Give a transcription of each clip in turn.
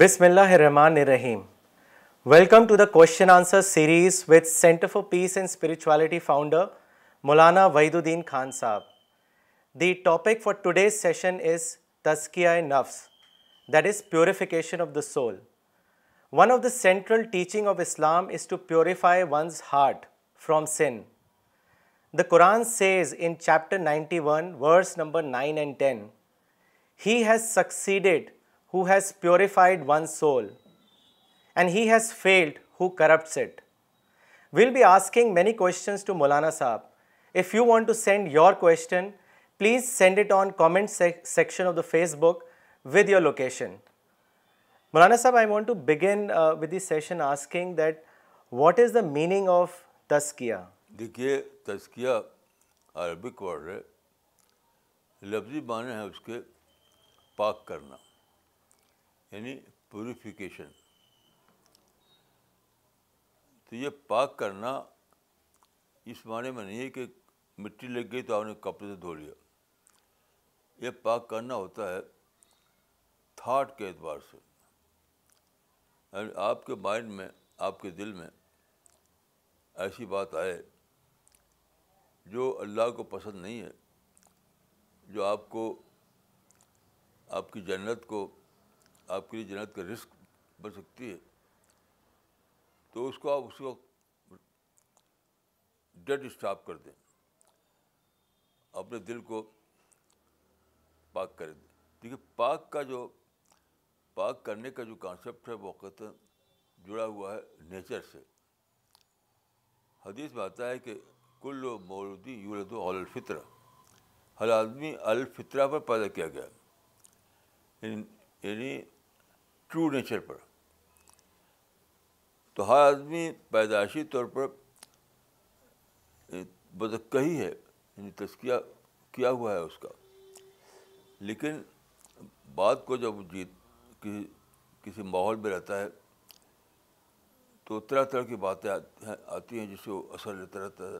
بسم اللہ الرحمن الرحیم welcome to the question answer series with centre for peace and spirituality founder Maulana Wahiduddin Khan Sahib the topic for today's session is تذکیا نفس that is purification of the soul one of the central teaching of Islam is to purify one's heart from sin the Quran says in chapter ninety one verse number nine and ten he has succeeded who has purified one soul and has failed who corrupt set will be asking many کو Maulana Sahib if you want to send your question please send it on comment section of the Facebook with your location Maulana Sahib I wanting that what is the meaning of تسکیہ دیکھیے پاک کرنا یعنی purification تو یہ پاک کرنا اس معنی میں نہیں ہے کہ مٹی لگ گئی تو آپ نے کپڑے سے دھو لیا یہ پاک کرنا ہوتا ہے تھاٹ کے اعتبار سے یعنی آپ کے مائنڈ میں آپ کے دل میں ایسی بات آئے جو اللہ کو پسند نہیں ہے جو آپ کو آپ کی جنت کو آپ کے لیے جنت کا رسک بن سکتی ہے تو اس کو آپ اس وقت ڈیڈ اسٹاپ کر دیں اپنے دل کو پاک کر دیں دیکھیے پاک کا جو پاک کرنے کا جو کانسیپٹ ہے وہ قطع جڑا ہوا ہے نیچر سے حدیث میں آتا ہے کہ کل و مولودی الفطرہ ہر آدمی الفطرہ پر پیدا کیا گیا یعنی, یعنی ٹرو نیچر پر تو ہر آدمی پیدائشی طور پر بدق ہی ہے یعنی تذکیہ کیا ہوا ہے اس کا لیکن بات کو جب جیت کسی ماحول میں رہتا ہے تو طرح طرح کی باتیں آتی ہیں جس سے وہ اثر لیتا رہتا ہے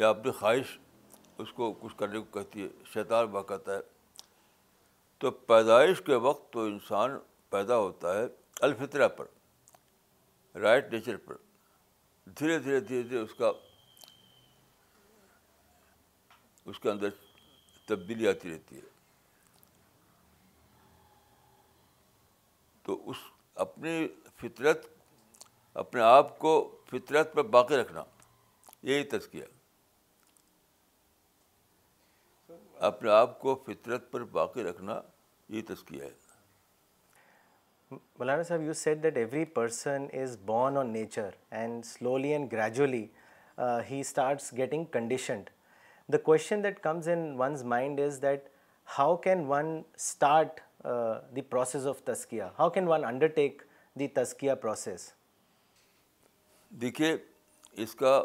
یا اپنی خواہش اس کو کچھ کرنے کو کہتی ہے شیطان بات ہے تو پیدائش کے وقت تو انسان پیدا ہوتا ہے الفطرہ پر رائٹ نیچر پر دھیرے دھیرے دھیرے دھیرے اس کا اس کے اندر تبدیلی آتی رہتی ہے تو اس اپنی فطرت اپنے آپ کو فطرت پر باقی رکھنا یہی تذکیہ اپنے آپ کو فطرت پر باقی رکھنا یہ تذکیہ ہے Maulana Sahib you said that every person is born on nature and slowly and gradually he starts getting conditioned the question that comes in one's mind is that how can one start the process of تسکیہ how can one undertake the تسکیہ process دیکھیے اس کا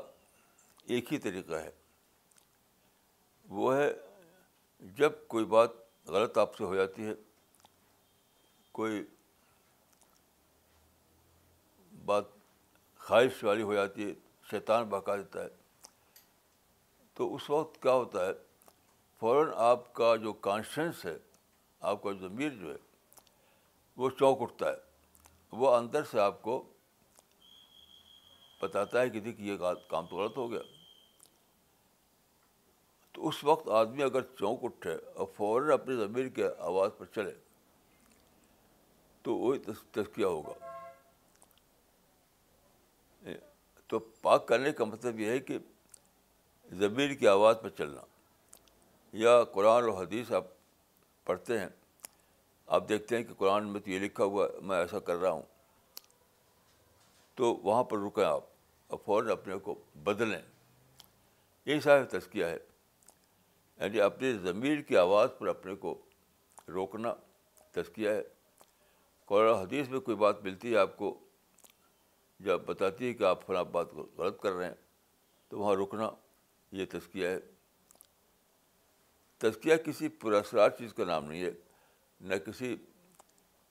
ایک ہی طریقہ ہے وہ ہے جب کوئی بات غلط آپ سے ہو جاتی ہے کوئی بات خواہش والی ہو جاتی ہے شیطان بہکا دیتا ہے تو اس وقت کیا ہوتا ہے فوراً آپ کا جو کانشنس ہے آپ کا ضمیر جو ہے وہ چونک اٹھتا ہے وہ اندر سے آپ کو بتاتا ہے کہ دیکھ یہ کام تو غلط ہو گیا تو اس وقت آدمی اگر چونک اٹھے اور فوراً اپنی ضمیر کے آواز پر چلے تو وہی تذکیہ ہوگا تو پاک کرنے کا مطلب یہ ہے کہ ضمیر کی آواز پر چلنا یا قرآن و حدیث آپ پڑھتے ہیں آپ دیکھتے ہیں کہ قرآن میں تو یہ لکھا ہوا ہے میں ایسا کر رہا ہوں تو وہاں پر رکیں آپ اور فوراً اپنے کو بدلیں یہ سارا تذکیہ ہے یعنی اپنے ضمیر کی آواز پر اپنے کو روکنا تذکیہ ہے قرآن حدیث میں کوئی بات ملتی ہے آپ کو جب بتاتی ہے کہ آپ فلاں بات کو غلط کر رہے ہیں تو وہاں رکنا یہ تزکیہ ہے تذکیہ کسی پر اثرات چیز کا نام نہیں ہے نہ کسی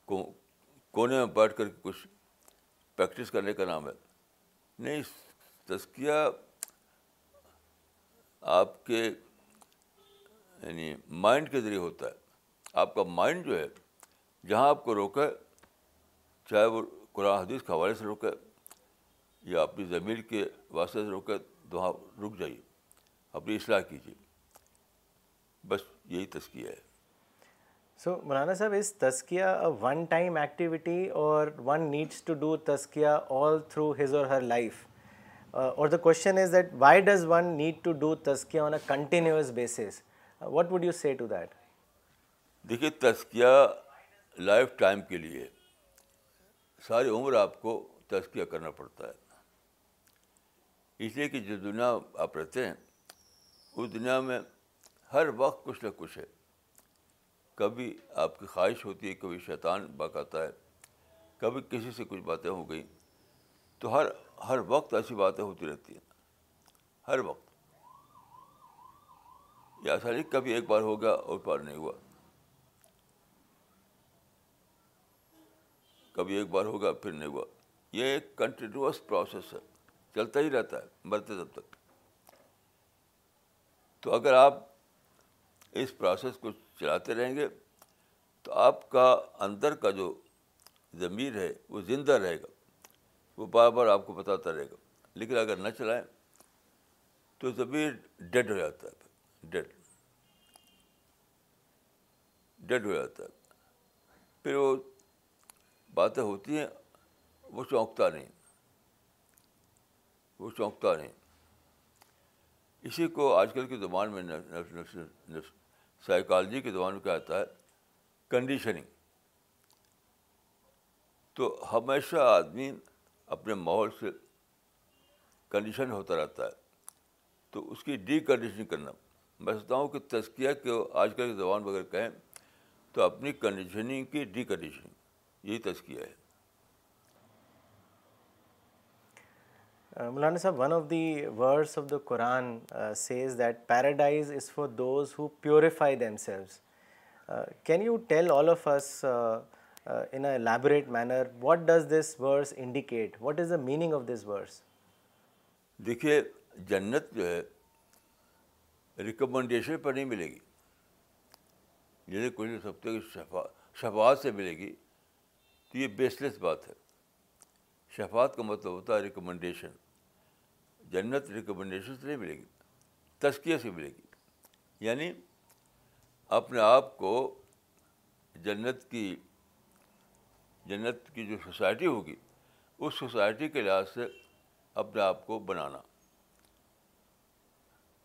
کو کونے میں بیٹھ کر کے کچھ پریکٹس کرنے کا نام ہے نہیں تذکیہ آپ کے یعنی مائنڈ کے ذریعے ہوتا ہے آپ کا مائنڈ جو ہے جہاں آپ کو روکے چاہے وہ قرآن حدیث کے حوالے سے روکے یا اپنی ضمیر کے واسطے سے روکے تو وہاں رک جائیے اپنی اصلاح کیجیے بس یہی تسکیہ ہے سو so, مولانا صاحب is تسکیہ one time activity or one needs to do تسکیہ all through his or her life or the question is that why does one need to do تسکیہ on a continuous basis what would you say to that دیکھیے تسکیہ lifetime کے لیے ساری عمر آپ کو تسکیہ کرنا پڑتا ہے اس لیے کہ جو دنیا آپ رہتے ہیں اس دنیا میں ہر وقت کچھ نہ کچھ ہے کبھی آپ کی خواہش ہوتی ہے کبھی شیطان بکاتا ہے کبھی کسی سے کچھ باتیں ہو گئیں تو ہر ہر وقت ایسی باتیں ہوتی رہتی ہیں ہر وقت یہ ایسا نہیں کبھی ایک بار ہو گیا اور بار نہیں ہوا کبھی ایک بار ہوگا پھر نہیں ہوا یہ ایک کنٹینیوس پروسیس ہے چلتا ہی رہتا ہے مرتے تب تک تو اگر آپ اس پروسیس کو چلاتے رہیں گے تو آپ کا اندر کا جو ضمیر ہے وہ زندہ رہے گا وہ بار بار آپ کو بتاتا رہے گا لیکن اگر نہ چلائیں تو ضمیر ڈیڈ ہو جاتا ہے ڈیڈ ڈیڈ ہو جاتا ہے پھر وہ باتیں ہوتی ہیں وہ چونکتا نہیں وہ چونکتا نہیں اسی کو آج کل کی زبان میں سائیکالوجی کے زبان میں کیا آتا ہے کنڈیشننگ تو ہمیشہ آدمی اپنے ماحول سے کنڈیشن ہوتا رہتا ہے تو اس کی ڈی کنڈیشننگ کرنا میں سوچتا ہوں کہ تزکیہ کے آج کل کے زبان میں اگر کہیں تو اپنی کنڈیشننگ کی ڈی کنڈیشننگ یہی تزکیہ ہے Maulana Sahib one of the words of the Quran says that paradise is for those who purify themselves can you tell all of us in a elaborate manner what does this words indicate what is the meaning of this words دیکھیے جنت جو ہے recommendation پر نہیں ملے گی سوچتے ہیں کہ شفاعت سے ملے گی تو یہ بیس لیس بات ہے شفات کا مطلب ہوتا ہے ریکمنڈیشن جنت ریکمنڈیشن سے نہیں ملے گی تسکیے سے ملے گی یعنی اپنے آپ کو جنت کی جنت کی جو سوسائٹی ہوگی اس سوسائٹی کے لحاظ سے اپنے آپ کو بنانا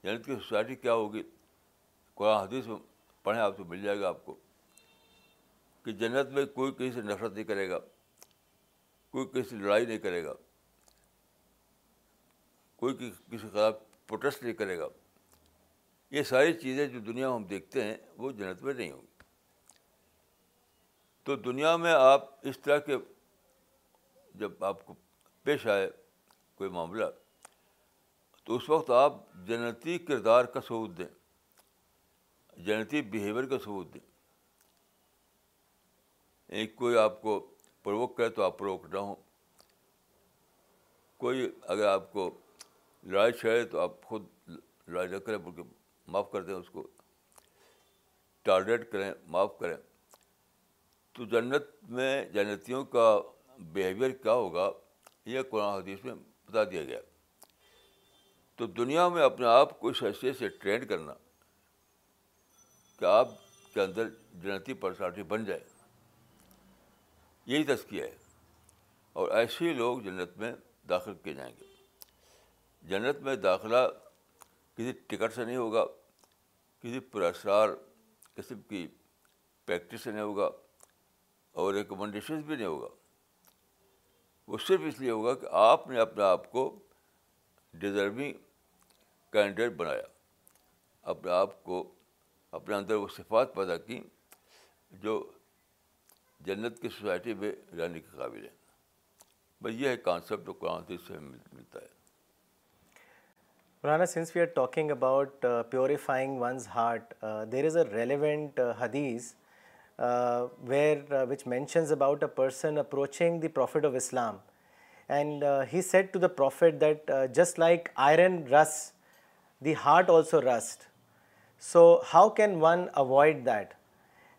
جنت کی سوسائٹی کیا ہوگی قرآن حدیث پڑھیں آپ تو مل جائے گا آپ کو کہ جنت میں کوئی کسی سے نفرت نہیں کرے گا کوئی کسی سے لڑائی نہیں کرے گا کوئی کسی خلاف پروٹیسٹ نہیں کرے گا یہ ساری چیزیں جو دنیا میں ہم دیکھتے ہیں وہ جنت میں نہیں ہوں گی تو دنیا میں آپ اس طرح کے جب آپ کو پیش آئے کوئی معاملہ تو اس وقت آپ جنتی کردار کا ثبوت دیں جنتی بیہیویئر کا ثبوت دیں ایک کوئی آپ کو پروک کرے تو آپ پروک نہ ہوں کوئی اگر آپ کو لڑائی چھڑے تو آپ خود لڑائی نہ کریں بلکہ معاف کر دیں اس کو ٹارگیٹ کریں معاف کریں تو جنت میں جنتیوں کا بیہیویئر کیا ہوگا یہ قرآن حدیث میں بتا دیا گیا تو دنیا میں اپنے آپ کو اس حیثیت سے ٹرینڈ کرنا کہ آپ کے اندر جنتی پرسنالٹی بن جائے یہی تذکیہ ہے اور ایسے ہی لوگ جنت میں داخل کیے جائیں گے جنت میں داخلہ کسی ٹکٹ سے نہیں ہوگا کسی پرسرار قسم کی پریکٹس سے نہیں ہوگا اور ریکمنڈیشن بھی نہیں ہوگا وہ صرف اس لیے ہوگا کہ آپ نے اپنے آپ کو ڈیزرونگ کینڈیڈیٹ بنایا اپنے آپ کو اپنے اندر وہ صفات پیدا کی جو جنت کی سوسائٹی میں رہنے کے قابل ہے بس یہ ہے کانسیپٹ قرآن سے ملتا ہے Mawlana, since we are talking about uh, purifying one's heart, uh, there is a relevant uh, hadith which mentions about a person approaching the Prophet of Islam, and he said to the Prophet that just like iron rusts, the heart also rusts. So how can one avoid that?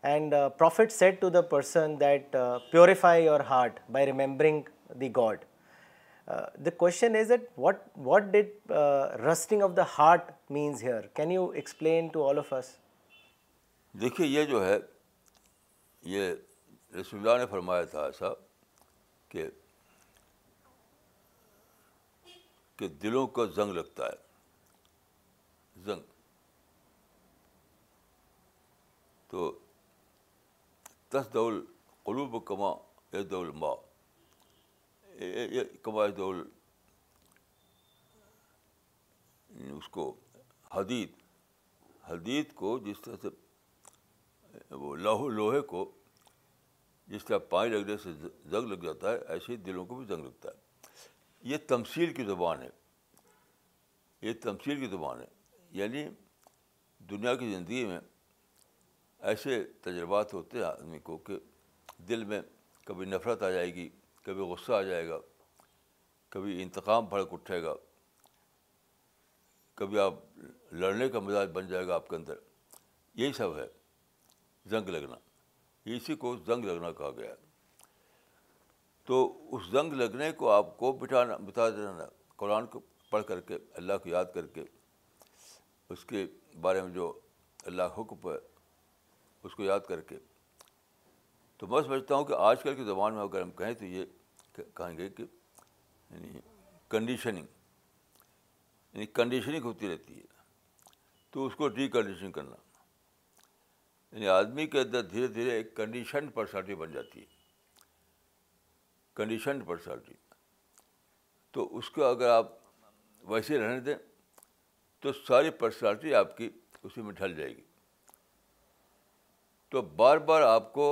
And Prophet said to the person that purify your heart by remembering the God. The question is at what what the rusting of the heart means here can you explain to all of us? دیکھیے یہ جو ہے یہ رسول اللہ نے فرمایا تھا ایسا کہ دلوں کا زنگ لگتا ہے زنگ تو تس دول قروب کما دول ماں قواعد کبا اس کو حدید حدید کو جس طرح سے وہ لاہو لوہے کو جس طرح پانی لگنے سے زنگ لگ جاتا ہے ایسے ہی دلوں کو بھی زنگ لگتا ہے یہ تمصیل کی زبان ہے یہ تمصیل کی زبان ہے یعنی دنیا کی زندگی میں ایسے تجربات ہوتے ہیں آدمی کو کہ دل میں کبھی نفرت آ جائے گی کبھی غصہ آ جائے گا کبھی انتقام بھڑک اٹھے گا کبھی آپ لڑنے کا مزاج بن جائے گا آپ کے اندر یہی سب ہے زنگ لگنا اسی کو زنگ لگنا کہا گیا ہے تو اس زنگ لگنے کو آپ کو بٹھانا بتا دینا قرآن کو پڑھ کر کے اللہ کو یاد کر کے اس کے بارے میں جو اللہ حکم ہے اس کو یاد کر کے تو میں سمجھتا ہوں کہ آج کل کے زبان میں اگر ہم کہیں تو یہ کہیں گے کہ یعنی کنڈیشننگ یعنی کنڈیشننگ ہوتی رہتی ہے تو اس کو ڈیکنڈیشننگ کرنا یعنی آدمی کے اندر دھیرے دھیرے ایک کنڈیشنڈ پرسنالٹی بن جاتی ہے کنڈیشنڈ پرسنالٹی تو اس کو اگر آپ ویسے رہنے دیں تو ساری پرسنالٹی آپ کی اسی میں ڈھل جائے گی تو بار بار آپ کو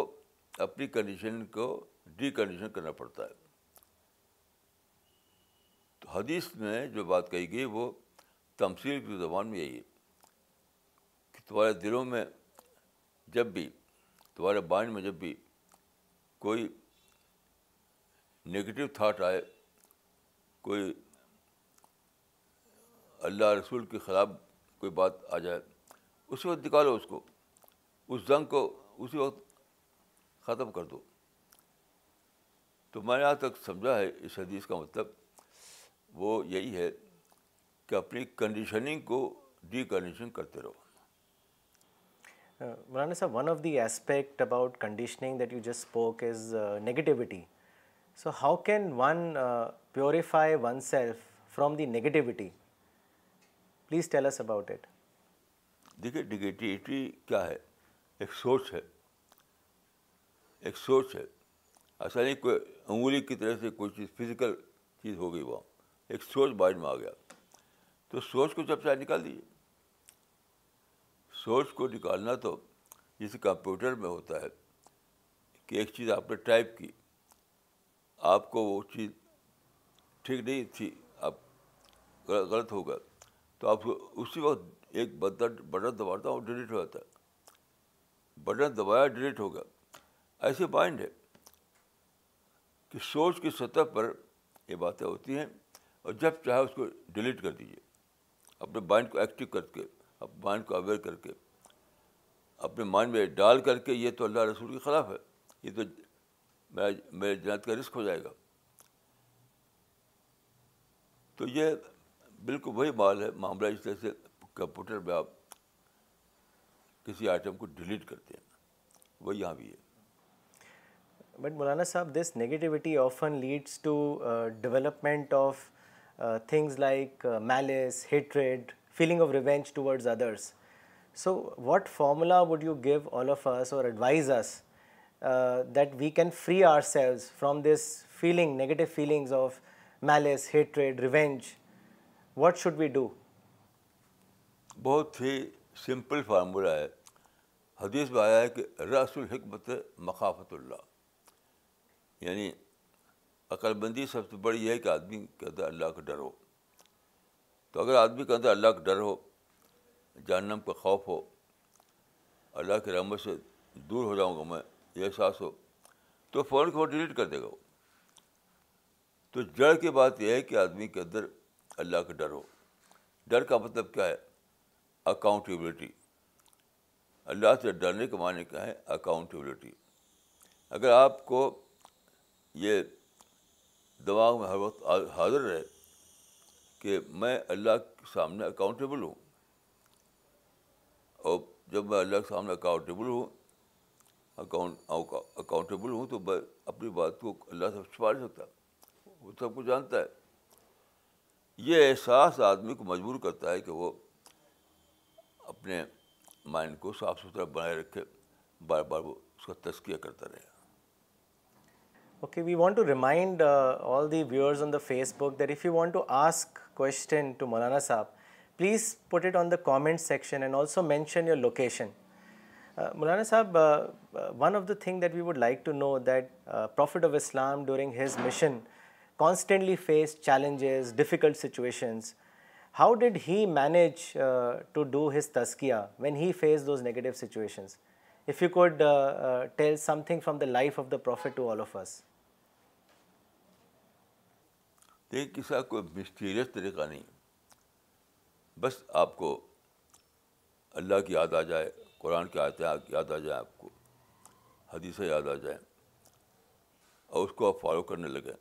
اپنی کنڈیشن کو ڈی کنڈیشن کرنا پڑتا ہے تو حدیث میں جو بات کہی گئی وہ تمثیل کی زبان میں یہی ہے کہ تمہارے دلوں میں جب بھی تمہارے بائن میں جب بھی کوئی نگیٹو تھاٹ آئے کوئی اللہ رسول کے خلاف کوئی بات آ جائے اس وقت نکالو اس کو اس زنگ کو اسی وقت ختم کر دو تو میں نے آج تک سمجھا ہے اس حدیث کا مطلب وہ یہی ہے کہ اپنی کنڈیشننگ کو ڈی کنڈیشن کرتے رہو Maulana Sahib one of the aspect about conditioning that you just spoke is negativity so how can one purify one self from the negativity please tell us about it دیکھیے negativity کیا ہے ایک سوچ ہے ایک سوچ ہے ایسا نہیں کوئی انگلی کی طرح سے کوئی چیز فزیکل چیز ہو گئی وہاں ایک سوچ بعد میں آ گیا تو سوچ کو جب چاہے نکال دیجیے سوچ کو نکالنا تو جیسے کمپیوٹر میں ہوتا ہے کہ ایک چیز آپ نے ٹائپ کی آپ کو وہ چیز ٹھیک نہیں تھی آپ غلط ہوگا تو آپ اسی وقت ایک بٹن بٹن دبا ہوں ڈیلیٹ ہو جاتا ہے بٹن دبایا ڈیلیٹ ہو گیا ایسے مائنڈ ہے کہ سوچ کی سطح پر یہ باتیں ہوتی ہیں اور جب چاہے اس کو ڈیلیٹ کر دیجیے اپنے مائنڈ کو ایکٹیو کر کے اپنے مائنڈ کو اویئر کر کے اپنے مائنڈ میں ڈال کر کے یہ تو اللہ رسول کے خلاف ہے یہ تو میرا میرے جنت کا رسک ہو جائے گا تو یہ بالکل وہی مال ہے معاملہ اس طرح سے کمپیوٹر میں آپ کسی آئٹم کو ڈیلیٹ کرتے ہیں وہ یہاں بھی ہے but Maulana Sahib this negativity often leads to development of things like malice hatred feeling of revenge toward others so what formula would you give all of us or advise us that we can free ourselves from this feeling negative feelings of malice hatred revenge what should we do بہت ہی simple formula ہے حدیث میں آیا ہے کہ رس الحکمت مخافت اللہ یعنی عقل بندی سب سے بڑی یہ ہے کہ آدمی کے اندر اللہ کا ڈر ہو تو اگر آدمی کے اندر اللہ کا ڈر ہو جہنم کا خوف ہو اللہ کے رحمت سے دور ہو جاؤں گا میں یہ احساس ہو تو فون کو ڈیلیٹ کر دے گا وہ تو جڑ کی بات یہ ہے کہ آدمی کے اندر اللہ کا ڈر ہو ڈر کا مطلب کیا ہے اکاؤنٹیبلٹی اللہ سے ڈرنے کے معنی کیا ہے اکاؤنٹیبلٹی اگر آپ کو یہ دماغ میں ہر وقت حاضر رہے کہ میں اللہ کے سامنے اکاؤنٹیبل ہوں اور جب میں اللہ کے سامنے اکاؤنٹیبل ہوں اکاؤنٹ اکاؤنٹیبل ہوں تو میں اپنی بات کو اللہ سے چھپا نہیں سکتا وہ سب کو جانتا ہے یہ احساس آدمی کو مجبور کرتا ہے کہ وہ اپنے مائنڈ کو صاف ستھرا بنائے رکھے بار بار وہ اس کا تذکیہ کرتا رہے Okay, we want to remind uh, all the viewers on the Facebook that if you want to ask question to Maulana Saab, please put it on the comment section and also mention your location. Uh, Maulana Saab, uh, one of the things that we would like to know that Prophet of Islam during his mission constantly faced challenges, difficult situations. How did he manage to do his tazkiyah when he faced those negative situations? If you could tell something from the life of the Prophet to all of us. لیکن کسی کوئی مسٹیریس طریقہ نہیں بس آپ کو اللہ کی یاد آ جائے قرآن کی آتے یاد آ جائیں آپ کو حدیثیں یاد آ جائیں اور اس کو آپ فالو کرنے لگیں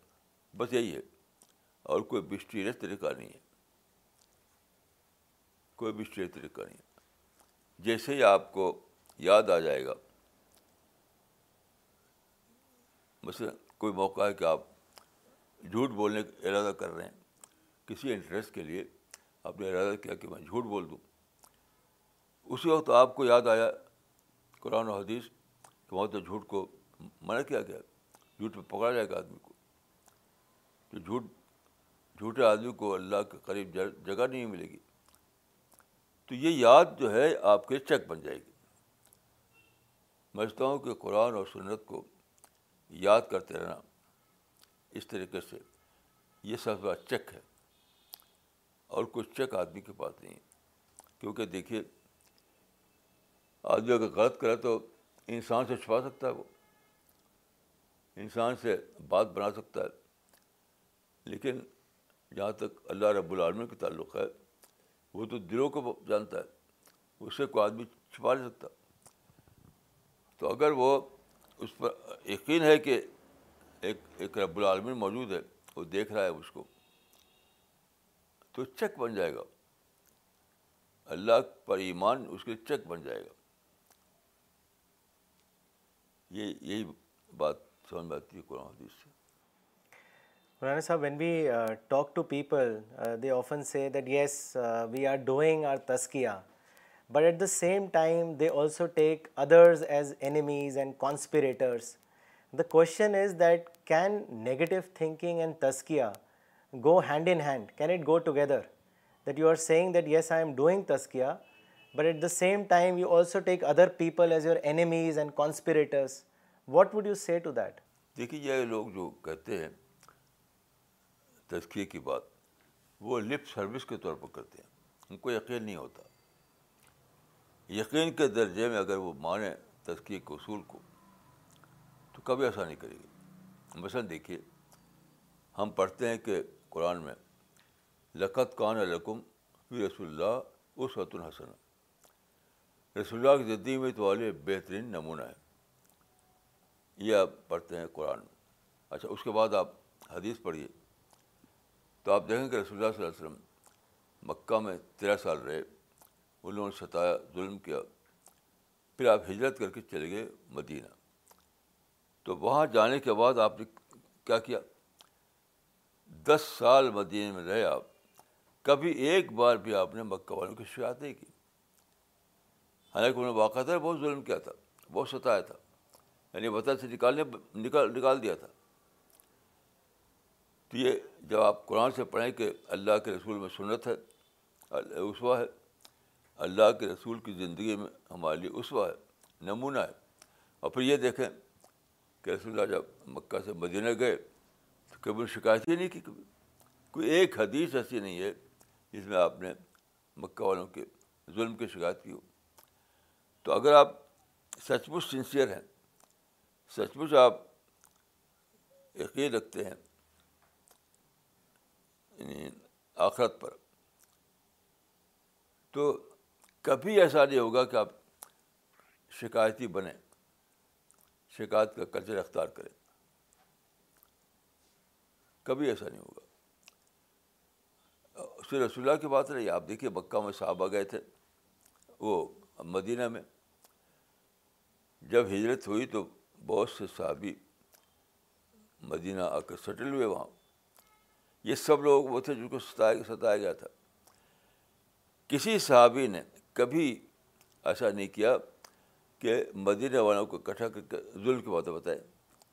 بس یہی ہے اور کوئی مسٹیریس طریقہ نہیں ہے کوئی مسٹیریس طریقہ نہیں ہے جیسے ہی آپ کو یاد آ جائے گا بس کوئی موقع ہے کہ آپ جھوٹ بولنے کا ارادہ کر رہے ہیں کسی انٹرسٹ کے لیے آپ نے ارادہ کیا کہ میں جھوٹ بول دوں اسی وقت آپ کو یاد آیا قرآن و حدیث وہاں تو جھوٹ کو منع کیا گیا جھوٹ پہ پکڑا جائے گا آدمی کو تو جھوٹ جھوٹے آدمی کو اللہ کے قریب جگہ نہیں ملے گی تو یہ یاد جو ہے آپ کے چیک بن جائے گی سمجھتا ہوں کہ قرآن اور سنت کو یاد کرتے رہنا اس طریقے سے یہ سب بڑا چیک ہے اور کوئی چیک آدمی کے پاس نہیں ہے کیونکہ دیکھیے آدمی اگر غلط کرے تو انسان سے چھپا سکتا ہے وہ انسان سے بات بنا سکتا ہے لیکن جہاں تک اللہ رب العالمین کا تعلق ہے وہ تو دلوں کو جانتا ہے اس سے کوئی آدمی چھپا نہیں سکتا تو اگر وہ اس پر یقین ہے کہ ایک ایک رب العالمین موجود ہے وہ دیکھ رہا ہے اس کو تو چیک بن جائے گا اللہ پر ایمان اس کے چیک بن جائے گا یہ یہی بات سمجھ میں آتی ہے قرآن حدیث سے Maulana Sahib when we talk to people they often say that yes we are doing our تسکیا but at the same time they also take others as enemies and conspirators the question is that can negative thinking and تسکیہ go hand in hand can it go together that you are seeing that yes I am doing تسکیہ but at the same time you also take other people as your enemies and conspirators what would you say to that دیکھیے یہ لوگ جو کہتے ہیں تذکیے کی بات وہ lip service کے طور پر کرتے ہیں ان کو یقین نہیں ہوتا یقین کے درجے میں اگر وہ مانیں تذکی کے اصول کو کبھی ایسا نہیں کرے گی مثلاً دیکھیے ہم پڑھتے ہیں کہ قرآن میں لقت کان الرقم فی رسول اللہ عرص الحسن رسول اللہ کی زندگی میں تو والے بہترین نمونہ ہے یہ آپ پڑھتے ہیں قرآن میں اچھا اس کے بعد آپ حدیث پڑھیے تو آپ دیکھیں کہ رسول اللہ صلی اللہ علیہ وسلم مکہ میں تیرہ سال رہے انہوں نے ستایا ظلم کیا پھر آپ ہجرت کر کے چلے گئے مدینہ تو وہاں جانے کے بعد آپ نے کیا کیا دس سال مدینہ میں رہے آپ کبھی ایک بار بھی آپ نے مکہ والوں کی شکایت نہیں کی حالانکہ انہوں نے تھا بہت ظلم کیا تھا بہت ستایا تھا یعنی وطن سے نکالنے نکال نکال دیا تھا تو یہ جب آپ قرآن سے پڑھیں کہ اللہ کے رسول میں سنت ہے اسوا ہے اللہ کے رسول کی زندگی میں ہمارے لیے اسوا ہے نمونہ ہے اور پھر یہ دیکھیں کہ رسول اللہ جب مکہ سے مدینہ گئے تو کبھی شکایت ہی نہیں کی کبھی کوئی ایک حدیث ایسی نہیں ہے جس میں آپ نے مکہ والوں کے ظلم کی شکایت کی ہو تو اگر آپ سچ مچ سنسیئر ہیں سچ مچ آپ یقین رکھتے ہیں یعنی آخرت پر تو کبھی ایسا نہیں ہوگا کہ آپ شکایتی بنیں شکایت کا کلچر اختیار کرے کبھی ایسا نہیں ہوگا سر رسول کی بات رہی آپ دیکھیے مکہ میں صحابہ گئے تھے وہ مدینہ میں جب ہجرت ہوئی تو بہت سے صحابی مدینہ آ کر سٹل ہوئے وہاں یہ سب لوگ وہ تھے جن کو ستایا ستایا گیا تھا کسی صحابی نے کبھی ایسا نہیں کیا کہ مدینہ والوں کو اکٹھا کر کے ظلم کی باتیں بتائیں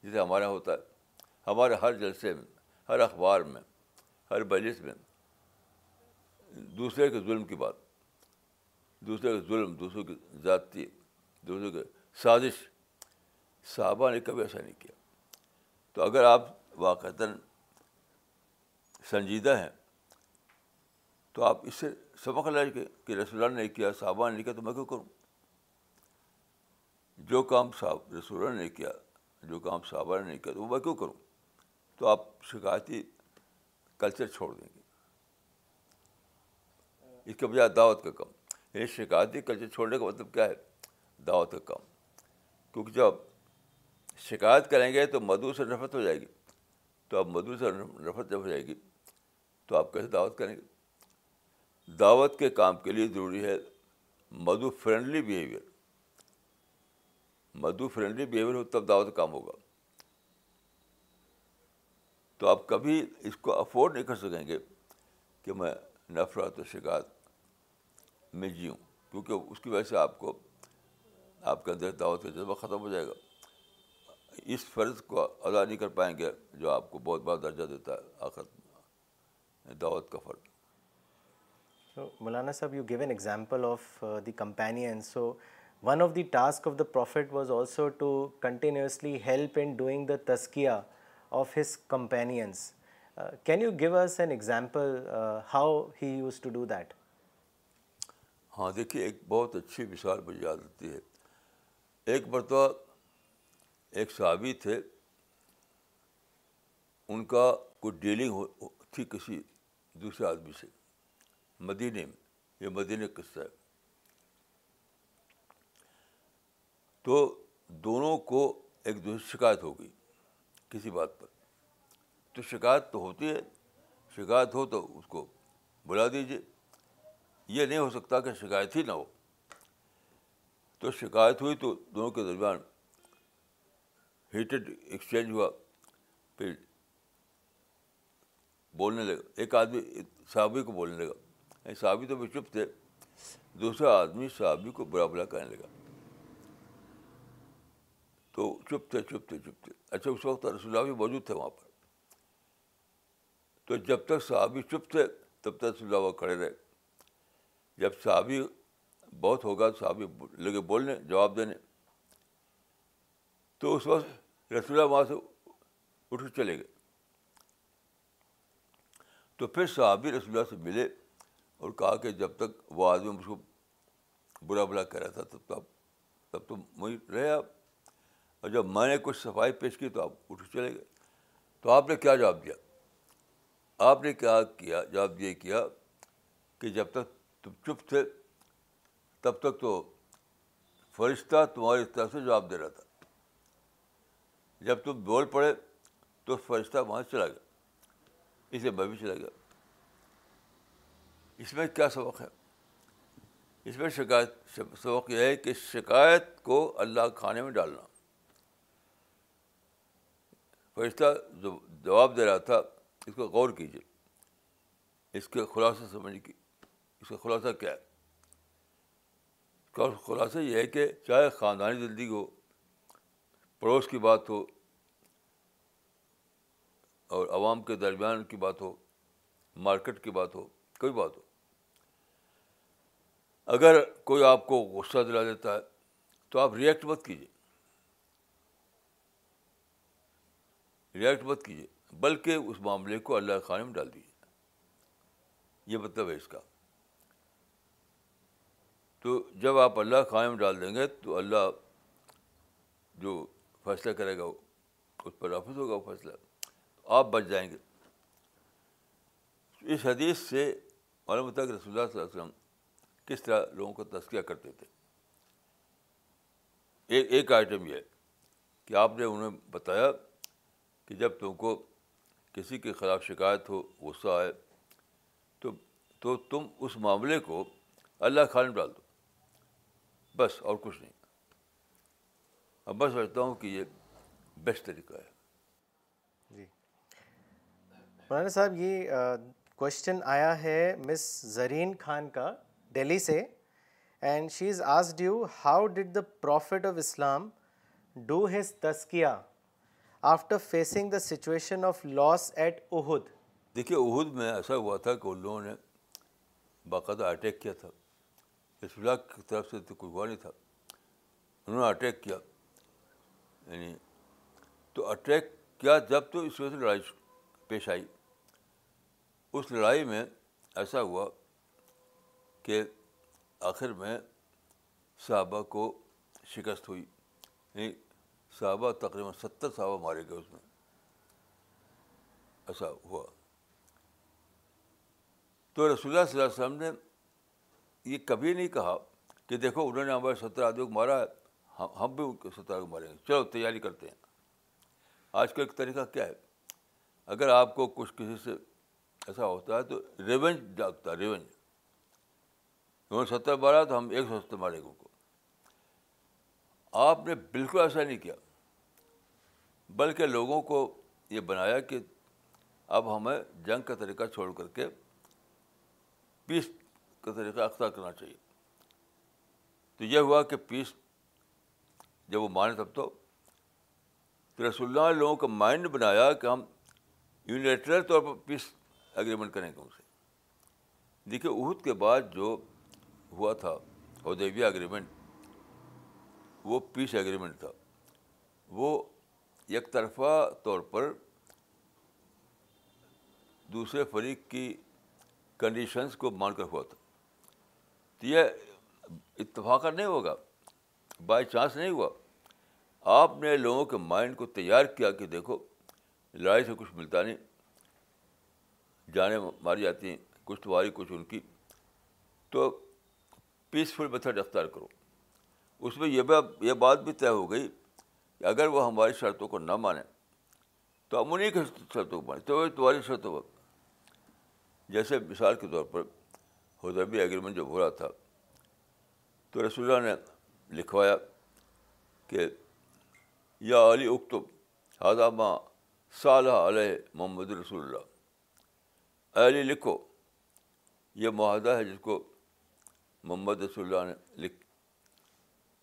جسے ہمارا ہوتا ہے ہمارے ہر جلسے میں ہر اخبار میں ہر بجس میں دوسرے کے ظلم کی بات دوسرے کے ظلم دوسروں کی ذاتی دوسروں کی سازش صحابہ نے کبھی ایسا نہیں کیا تو اگر آپ واقع سنجیدہ ہیں تو آپ اس سے سبق لے کے کہ رسول اللہ نے کیا صحابہ نے کیا تو میں کیوں کروں جو کام صاحب رسول نے کیا جو کام صحابہ نے کیا وہ میں کیوں کروں تو آپ شکایتی کلچر چھوڑ دیں گے اس کے بجائے دعوت کا کام یعنی شکایتی کلچر چھوڑنے کا مطلب کیا ہے دعوت کا کام کیونکہ جب شکایت کریں گے تو مدعو سے نفرت ہو جائے گی تو آپ مدو سے نفرت جب ہو جائے گی تو آپ کیسے دعوت کریں گے دعوت کے کام کے لیے ضروری ہے مدو فرینڈلی بیہیویئر مدو فرینڈلی بہیویئر ہو تب دعوت کام ہوگا تو آپ کبھی اس کو افورڈ نہیں کر سکیں گے کہ میں نفرت و شکایت میں جیوں کیونکہ اس کی وجہ سے آپ کو آپ کے اندر دعوت کا جذبہ ختم ہو جائے گا اس فرض کو ادا نہیں کر پائیں گے جو آپ کو بہت بڑا درجہ دیتا ہے آخر دعوت کا فرض Maulana Sahib you give an example of the companion so one of the task of the prophet was also to continuously help in doing the تسکیہ of his companions can you give us an example how he use to do that ہاں دیکھیے ایک بہت اچھی مثال مجھے یاد ہوتی ہے ایک مرتبہ ایک صحابی تھے ان کا کوئی ڈیلنگ تھی کسی دوسرے آدمی سے مدینے میں یہ مدینہ قصہ ہے تو دونوں کو ایک دوسرے شکایت ہوگی کسی بات پر تو شکایت تو ہوتی ہے شکایت ہو تو اس کو بلا دیجیے یہ نہیں ہو سکتا کہ شکایت ہی نہ ہو تو شکایت ہوئی تو دونوں کے درمیان ہیٹڈ ایکسچینج ہوا پھر بولنے لگا ایک آدمی صحابی کو بولنے لگا یعنی صحابی تو بھی چپ تھے دوسرا آدمی صحابی کو برا بلا کہنے لگا چپ تھے چپ تھے چپ تھے اچھا اس وقت رسول اللہ بھی موجود تھے وہاں پر تو جب تک صحابی چپ تھے تب تک رسول وہاں کھڑے رہے جب صحابی بہت ہوگا صحابی لگے بولنے جواب دینے تو اس وقت رسول اللہ وہاں سے اٹھ چلے گئے تو پھر صحابی رسول اللہ سے ملے اور کہا کہ جب تک وہ آدمی مجھ کو برا بلا کہہ رہا تھا تب تو تب تو وہیں رہے آپ اور جب میں نے کچھ صفائی پیش کی تو آپ اٹھ چلے گئے تو آپ نے کیا جواب دیا آپ نے کیا کیا جواب یہ کیا کہ جب تک تم چپ تھے تب تک تو فرشتہ تمہاری طرف سے جواب دے رہا تھا جب تم بول پڑے تو فرشتہ وہاں چلا گیا اس لیے میں بھی چلا گیا اس میں کیا سبق ہے اس میں شکایت سبق یہ ہے کہ شکایت کو اللہ کھانے میں ڈالنا فیصلہ جو جواب دے رہا تھا اس کو غور کیجیے اس کے خلاصہ سمجھ کی اس کا خلاصہ کیا ہے اس کا خلاصہ یہ ہے کہ چاہے خاندانی زندگی ہو پڑوس کی بات ہو اور عوام کے درمیان کی بات ہو مارکیٹ کی بات ہو کوئی بات ہو اگر کوئی آپ کو غصہ دلا دیتا ہے تو آپ ریئیکٹ مت کیجیے ریئیکٹ مت کیجیے بلکہ اس معاملے کو اللہ میں ڈال دیجیے یہ مطلب ہے اس کا تو جب آپ اللہ میں ڈال دیں گے تو اللہ جو فیصلہ کرے گا اس پر نافذ ہوگا وہ فیصلہ آپ بچ جائیں گے اس حدیث سے معلوم ہوتا ہے کہ رسول اللہ اللہ صلی علیہ وسلم کس طرح لوگوں کو تذکیہ کرتے تھے ایک آئٹم یہ ہے کہ آپ نے انہیں بتایا کہ جب تم کو کسی کے خلاف شکایت ہو غصہ آئے تو تو تم اس معاملے کو اللہ خان ڈال دو بس اور کچھ نہیں اب سمجھتا ہوں کہ یہ بیسٹ طریقہ ہے جی مولانا صاحب یہ کوشچن آیا ہے مس زرین خان کا دہلی سے and she is asked you how did the prophet of Islam do his تسکیا after facing the situation of loss at عہد دیکھیے عہد میں ایسا ہوا تھا کہ ان لوگوں نے باقاعدہ اٹیک کیا تھا اس ولاق کی طرف سے تو کوئی ہوا نہیں تھا انہوں نے اٹیک کیا یعنی تو اٹیک کیا جب تو اس وجہ سے لڑائی پیش آئی اس لڑائی میں ایسا ہوا کہ آخر میں صحابہ کو شکست ہوئی یعنی صحابہ تقریباً ستر صحابہ مارے گئے اس میں ایسا اچھا، ہوا تو رسول اللہ صلی اللہ علیہ وسلم نے یہ کبھی نہیں کہا کہ دیکھو انہوں نے ہمارے سترہ آدمی کو مارا ہے ہم بھی ان کے سترہ آدمی ماریں گے چلو تیاری کرتے ہیں آج کل ایک طریقہ کیا ہے اگر آپ کو کچھ کسی سے ایسا ہوتا ہے تو ریونج جاگتا ہے ریونج انہوں نے سترہ مارا تو ہم ایک سو ستر مارے ان کو آپ نے بالکل ایسا نہیں کیا بلکہ لوگوں کو یہ بنایا کہ اب ہمیں جنگ کا طریقہ چھوڑ کر کے پیس کا طریقہ اختیار کرنا چاہیے تو یہ ہوا کہ پیس جب وہ مانے تب تو رسول اللہ نے لوگوں کا مائنڈ بنایا کہ ہم یونیٹرل طور پر پیس اگریمنٹ کریں گے ان سے دیکھیے عہد کے بعد جو ہوا تھا ادیبیہ اگریمنٹ وہ پیس اگریمنٹ تھا وہ یک طرفہ طور پر دوسرے فریق کی کنڈیشنس کو مان کر ہوا تھا تو یہ اتفاقہ نہیں ہوگا بائی چانس نہیں ہوا آپ نے لوگوں کے مائنڈ کو تیار کیا کہ دیکھو لڑائی سے کچھ ملتا نہیں جانیں ماری جاتی ہیں کچھ تمہاری کچھ ان کی تو پیسفل میتھڈ اختیار کرو اس میں یہ یہ بات بھی طے ہو گئی کہ اگر وہ ہماری شرطوں کو نہ مانے تو ہم انہیں کی شرطوں کو مانے تو وہ تمہاری شرطوں پر جیسے مثال کے طور پر ادبی اگریمنٹ جب ہو رہا تھا تو رسول اللہ نے لکھوایا کہ یا علی اکتب ہادہ ماں صالح علیہ محمد رسول اللہ علی لکھو یہ معاہدہ ہے جس کو محمد رسول اللہ نے لکھ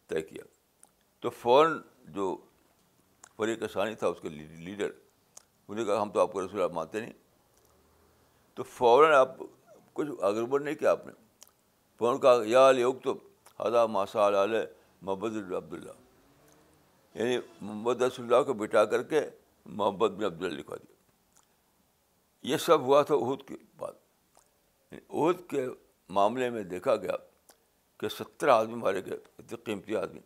طے کیا تو فوراً جو فریق ثانی تھا اس کے لیڈر انہوں نے کہا ہم تو آپ کو رسول مانتے نہیں تو فوراً آپ کچھ اگربر نہیں کیا آپ نے فوراً کہا یا لوگ تو حضا ماسا علیہ محمد عبداللہ یعنی محمد رسول اللہ کو بٹا کر کے محبت بن عبداللہ لکھوا دیا یہ سب ہوا تھا عہد کے بعد عہد یعنی کے معاملے میں دیکھا گیا کہ سترہ آدمی مارے گئے اتنے قیمتی آدمی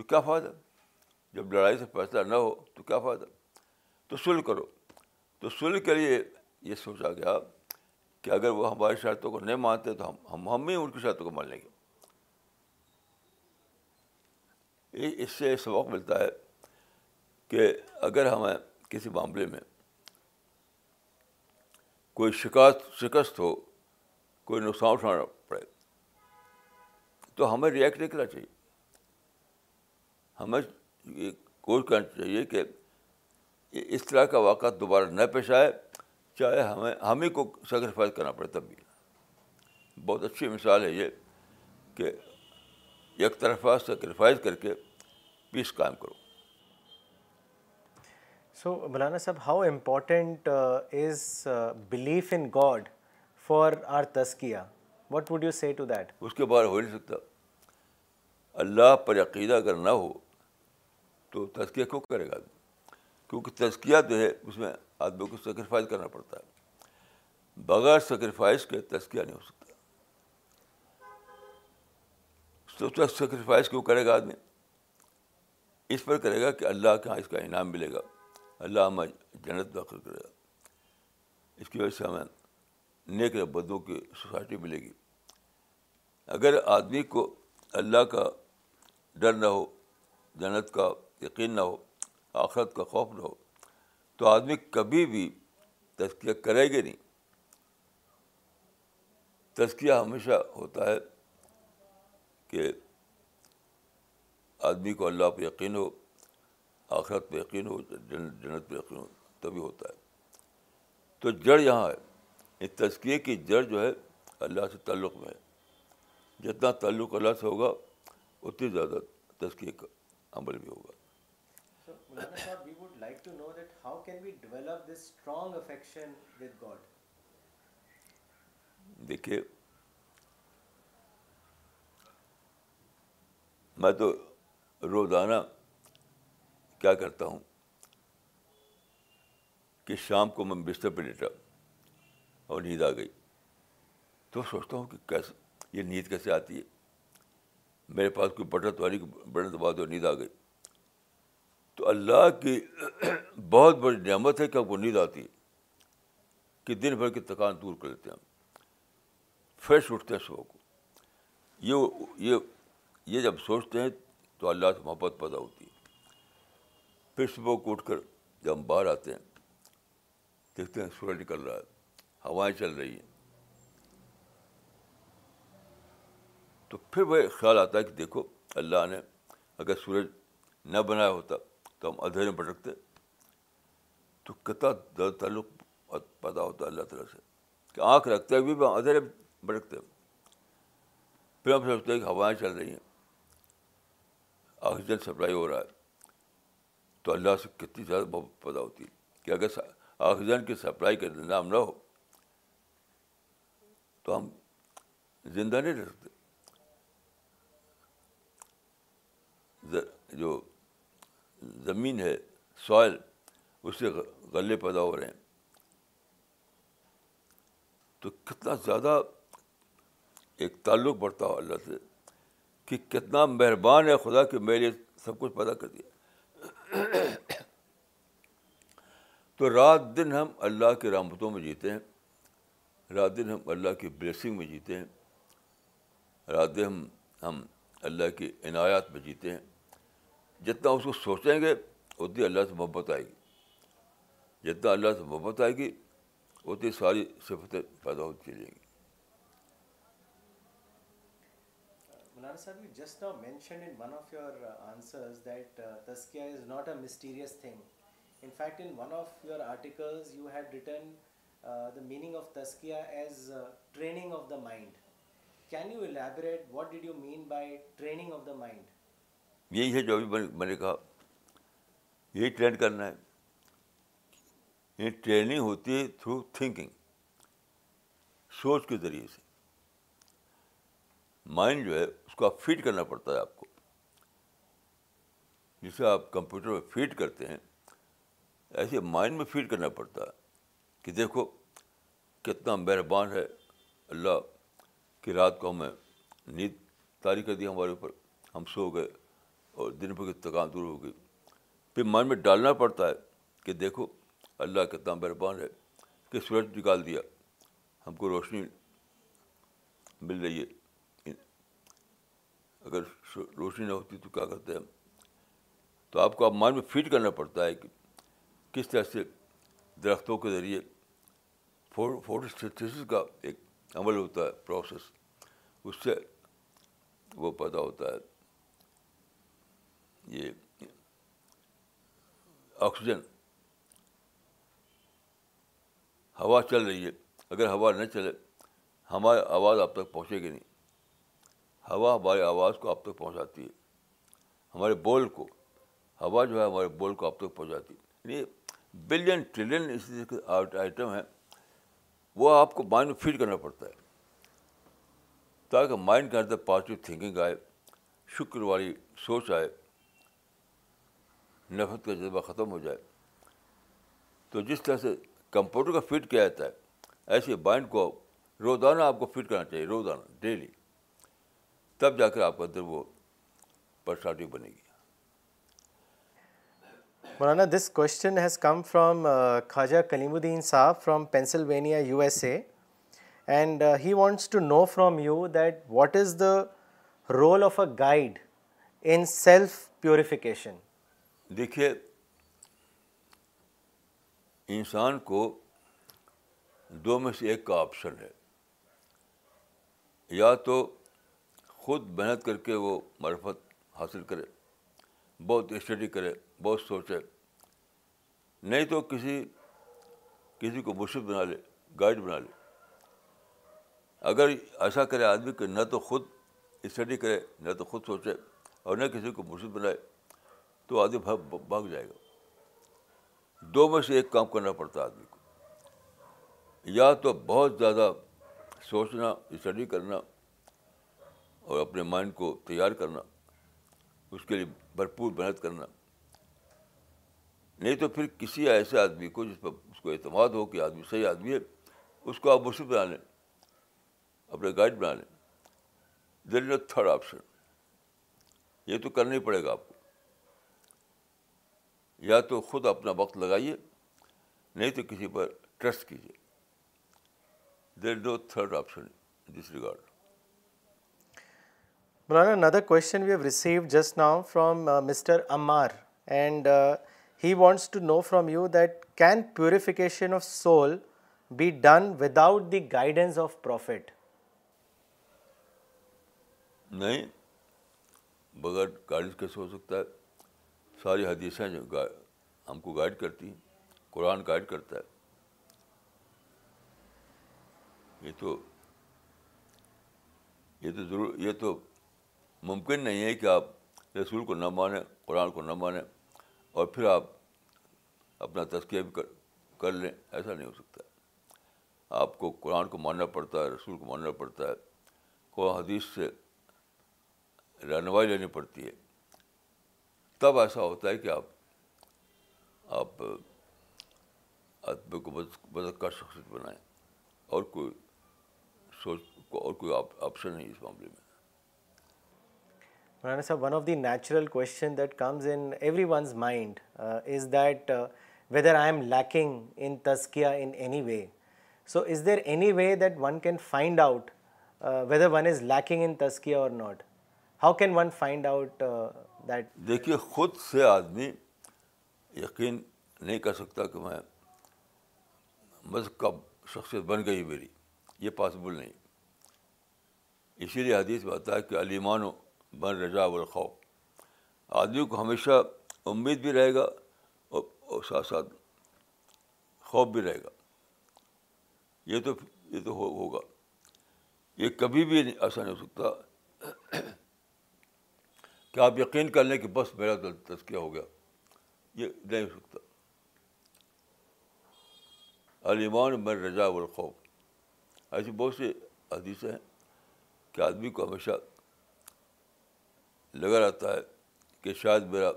تو کیا فائدہ جب لڑائی سے فیصلہ نہ ہو تو کیا فائدہ تو سل کرو تو سل کے لیے یہ سوچا گیا کہ اگر وہ ہماری شرطوں کو نہیں مانتے تو ہم ہم ہی ان کی شرطوں کو مان لیں گے اس سے سبق ملتا ہے کہ اگر ہمیں کسی معاملے میں کوئی شکست شکست ہو کوئی نقصان اٹھانا پڑے تو ہمیں ریئیکٹ نہیں کرنا چاہیے ہمیں یہ کوشش کرنا چاہیے کہ اس طرح کا واقعہ دوبارہ نہ پیش آئے چاہے ہمیں ہم ہی کو سیکریفائز کرنا پڑے تب بھی بہت اچھی مثال ہے یہ کہ یک طرفہ سیکریفائز کر کے پیس قائم کرو سو Maulana Sahib how important is belief in God for our تسکیا what would you say to that اس کے بارے ہو نہیں سکتا اللہ پر عقیدہ اگر نہ ہو تو تزکیہ کیوں کرے گا آدمی کیونکہ تزکیہ جو ہے اس میں آدمی کو سیکریفائز کرنا پڑتا ہے بغیر سیکریفائز کے تذکیہ نہیں ہو سکتا سوچا سیکریفائز کیوں کرے گا آدمی اس پر کرے گا کہ اللہ کے یہاں اس کا انعام ملے گا اللہ ہمیں جنت داخل کرے گا اس کی وجہ سے ہمیں نیک ربدوں کی سوسائٹی ملے گی اگر آدمی کو اللہ کا ڈر نہ ہو جنت کا یقین نہ ہو آخرت کا خوف نہ ہو تو آدمی کبھی بھی تذکیہ کرے گی نہیں تزکیہ ہمیشہ ہوتا ہے کہ آدمی کو اللہ پہ یقین ہو آخرت پہ یقین ہو جنت پہ یقین ہو تبھی ہوتا ہے تو جڑ یہاں ہے اس تذکیے کی جڑ جو ہے اللہ سے تعلق میں ہے جتنا تعلق اللہ سے ہوگا اتنی زیادہ تذکیے کا عمل بھی ہوگا دیکھیے میں تو روزانہ کیا کرتا ہوں کہ شام کو میں بستر پہ لیٹا اور نیند آ گئی تو سوچتا ہوں کہ کیسے یہ نیند کیسے آتی ہے میرے پاس کوئی بٹر تو بٹن دبا دو نیند آ گئی تو اللہ کی بہت بڑی نعمت ہے کہ ہم کو نیند آتی ہے کہ دن بھر کی تھکان دور کر لیتے ہیں فریش اٹھتے ہیں صبح کو یہ یہ جب سوچتے ہیں تو اللہ سے محبت پیدا ہوتی ہے پھر صبح کو اٹھ کر جب ہم باہر آتے ہیں دیکھتے ہیں سورج نکل رہا ہے ہوائیں چل رہی ہیں تو پھر وہ خیال آتا ہے کہ دیکھو اللہ نے اگر سورج نہ بنایا ہوتا تو ہم اندھیرے میں بھٹکتے تو کتنا درد تعلق پیدا ہوتا ہے اللہ تعالیٰ سے کہ آنکھ رکھتے ہوئے بھی ہم اندھیرے میں بھٹکتے پھر ہم سوچتے ہیں کہ ہوائیں چل رہی ہیں آکسیجن سپلائی ہو رہا ہے تو اللہ سے کتنی زیادہ پیدا ہوتی ہے کہ اگر آکسیجن کی سپلائی کا انتظام نہ ہو تو ہم زندہ نہیں رہ سکتے جو زمین ہے سوائل اس سے غلے پیدا ہو رہے ہیں تو کتنا زیادہ ایک تعلق بڑھتا ہو اللہ سے کہ کتنا مہربان ہے خدا کہ میرے سب کچھ پیدا کر دیا تو رات دن ہم اللہ کے رحمتوں میں جیتے ہیں رات دن ہم اللہ کی بلیسنگ میں جیتے ہیں رات دن ہم ہم اللہ کی عنایات میں جیتے ہیں جتنا اس کو سوچیں گے اتنی اللہ سے محبت آئے گی جتنا اللہ سے محبت آئے گی اتنی ساری صفتیں پیدا ہوتی جائیں گی یہی ہے جو ابھی میں نے کہا یہی ٹرین کرنا ہے یہ یعنی ٹریننگ ہوتی ہے تھرو تھنکنگ سوچ کے ذریعے سے مائنڈ جو ہے اس کو آپ فیڈ کرنا پڑتا ہے آپ کو جسے آپ کمپیوٹر میں فیڈ کرتے ہیں ایسے مائنڈ میں فیڈ کرنا پڑتا ہے کہ دیکھو کتنا مہربان ہے اللہ کہ رات کو ہمیں نیند تاریخ کر دی ہمارے اوپر ہم سو گئے اور دن بھر کی تھکان دور ہو گئی پھر من میں ڈالنا پڑتا ہے کہ دیکھو اللہ کتنا مہربان ہے کہ سورج نکال دیا ہم کو روشنی مل رہی ہے اگر روشنی نہ ہوتی تو کیا کرتے ہیں تو آپ کو آپ مائنڈ میں فٹ کرنا پڑتا ہے کہ کس طرح سے درختوں کے ذریعے فوٹو کا ایک عمل ہوتا ہے پروسیس اس سے وہ پیدا ہوتا ہے یہ آکسیجن ہوا چل رہی ہے اگر ہوا نہ چلے ہماری آواز آپ تک پہنچے گی نہیں ہوا ہماری آواز کو آپ تک پہنچاتی ہے ہمارے بول کو ہوا جو ہے ہمارے بول کو آپ تک پہنچاتی ہے یہ یعنی بلین ٹریلین اس طرح کے آئٹم ہیں وہ آپ کو مائنڈ فیڈ کرنا پڑتا ہے تاکہ مائنڈ کے اندر پازیٹیو تھنکنگ آئے شکر والی سوچ آئے نفرت کا جذبہ ختم ہو جائے تو جس طرح سے کمپیوٹر کا فٹ کیا جاتا ہے ایسے مائنڈ کو روزانہ آپ کو فٹ کرنا چاہیے روزانہ ڈیلی تب جا کر آپ کے اندر وہ پرسنالٹی بنے گی Maulana this question has come from Khwaja Kalimuddin Sahib from Pennsylvania U S A and he wants to know from you that what is the role of a guide in self purification دیکھیے انسان کو دو میں سے ایک کا option ہے یا تو خود محنت کر کے وہ مرفت حاصل کرے بہت اسٹڈی کرے بہت سوچے نہیں تو کسی کسی کو مرشد بنا لے گائیڈ بنا لے اگر ایسا کرے آدمی کہ نہ تو خود اسٹڈی کرے نہ تو خود سوچے اور نہ کسی کو مرشد بنائے تو آدمی بھاگ جائے گا دو میں سے ایک کام کرنا پڑتا ہے آدمی کو یا تو بہت زیادہ سوچنا اسٹڈی کرنا اور اپنے مائنڈ کو تیار کرنا اس کے لیے بھرپور محنت کرنا نہیں تو پھر کسی ایسے آدمی کو جس پر اس کو اعتماد ہو کہ آدمی صحیح آدمی ہے اس کو آپ مش بنا لیں اپنے گائیڈ بنا لیں there is a third option یہ تو کرنا ہی پڑے گا آپ یا تو خود اپنا وقت لگائیے نہیں تو کسی پر ٹرسٹ کیجیے there no third option this regard Maulana another question we have receive just now from mister Ammar and he wants to know from you that can purification of soul be done without the guidance of prophet نہیں بغیر guidance کیسے ہو سکتا ہے ساری حدیثیں جو ہم کو گائڈ کرتی ہیں قرآن گائڈ کرتا ہے یہ تو یہ تو ضرور یہ تو ممکن نہیں ہے کہ آپ رسول کو نہ مانیں قرآن کو نہ مانیں اور پھر آپ اپنا تذکیہ بھی کر لیں ایسا نہیں ہو سکتا آپ کو قرآن کو ماننا پڑتا ہے رسول کو ماننا پڑتا ہے قرآن حدیث سے رہنمائی لینی پڑتی ہے تب ایسا ہوتا ہے کہ آپ آپ آدمی کو شخصیت بنائیں اور اور کوئی کوئی سوچ آپشن نہیں اس معاملے میں Maulana Sahib one of the natural question that that comes in in in every one's mind is whether I am lacking any way so is there any way that one can find out whether one is lacking in لیکن or not how can one find out دیکھیے خود سے آدمی یقین نہیں کر سکتا کہ میں مذہب کا شخصیت بن گئی میری یہ پاسبل نہیں اسی لیے حدیث بات ہے کہ علیمان و بر رجاور الخوف آدمی کو ہمیشہ امید بھی رہے گا اور ساتھ ساتھ خوف بھی رہے گا یہ تو یہ تو ہوگا یہ کبھی بھی ایسا نہیں ہو سکتا کہ آپ یقین کر لیں کہ بس میرا تذکیہ ہو گیا یہ نہیں ہو سکتا علیمان میں رضا الخوف ایسی بہت سی حدیثیں ہیں کہ آدمی کو ہمیشہ لگا رہتا ہے کہ شاید میرا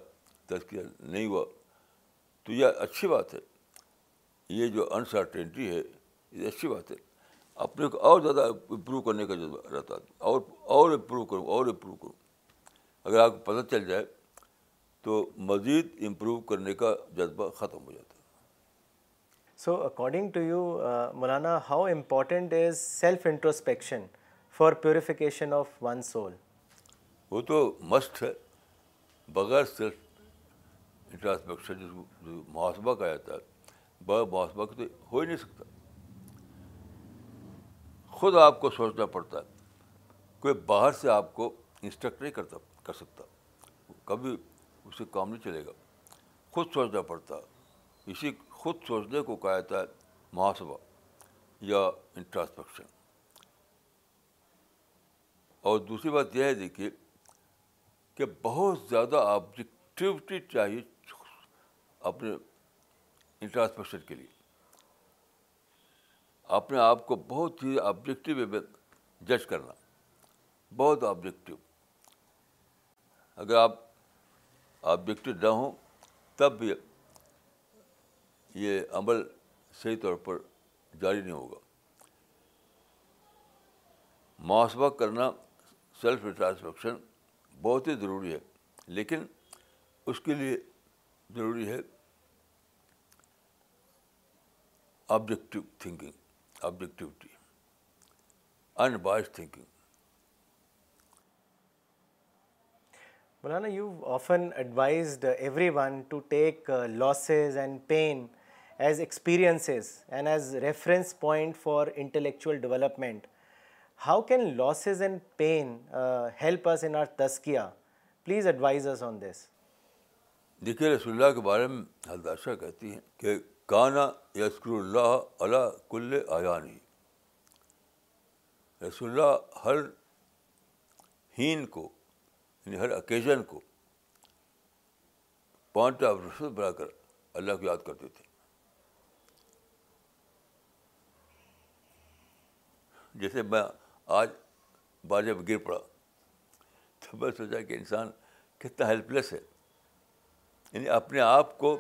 تذکیہ نہیں ہوا تو یہ اچھی بات ہے یہ جو انسرٹنٹی ہے یہ اچھی بات ہے اپنے کو اور زیادہ امپروو کرنے کا جذبہ رہتا ہے اور اور امپروو کروں اور امپروو کروں اگر آپ کو پتہ چل جائے تو مزید امپروو کرنے کا جذبہ ختم ہو جاتا ہے so according to you Maulana how important is self introspection for purification of one soul وہ تو مسٹ ہے بغیر سیلف انٹراسپیکشن جس محاسبہ کہا جاتا ہے بغیر محاسبہ تو ہو ہی نہیں سکتا خود آپ کو سوچنا پڑتا ہے کوئی باہر سے آپ کو انسٹرکٹ نہیں کرتا کر سکتا کبھی اس سے کام نہیں چلے گا خود سوچنا پڑتا اسی خود سوچنے کو کہا جاتا ہے محاسبہ یا انٹراسپیکشن اور دوسری بات یہ ہے دیکھیے کہ بہت زیادہ آبجیکٹیوٹی چاہیے اپنے انٹراسپیکشن کے لیے اپنے آپ کو بہت ہی آبجیکٹیو میں جج کرنا بہت آبجیکٹیو اگر آپ آبجیکٹو نہ ہوں تب بھی یہ عمل صحیح طور پر جاری نہیں ہوگا محاسبہ کرنا سیلف انٹرسپیکشن بہت ہی ضروری ہے لیکن اس کے لیے ضروری ہے objective thinking objectivity in thinking مولاناڈ every one's losses and pain as experience and as reference point for intellectual development how can losses and pain help in please us on this دیکھیے رسول اللہ کے بارے میں کہتی ہیں کہ کانا یسکر اللہ علا کل رسول اللہ ہر ہین کو یعنی ہر اوکیزن کو پوائنٹ آف ریفرنس بنا کر اللہ کو یاد کرتے تھے جیسے میں آج بار جب گر پڑا تو میں سوچا کہ انسان کتنا ہیلپ لیس ہے یعنی اپنے آپ کو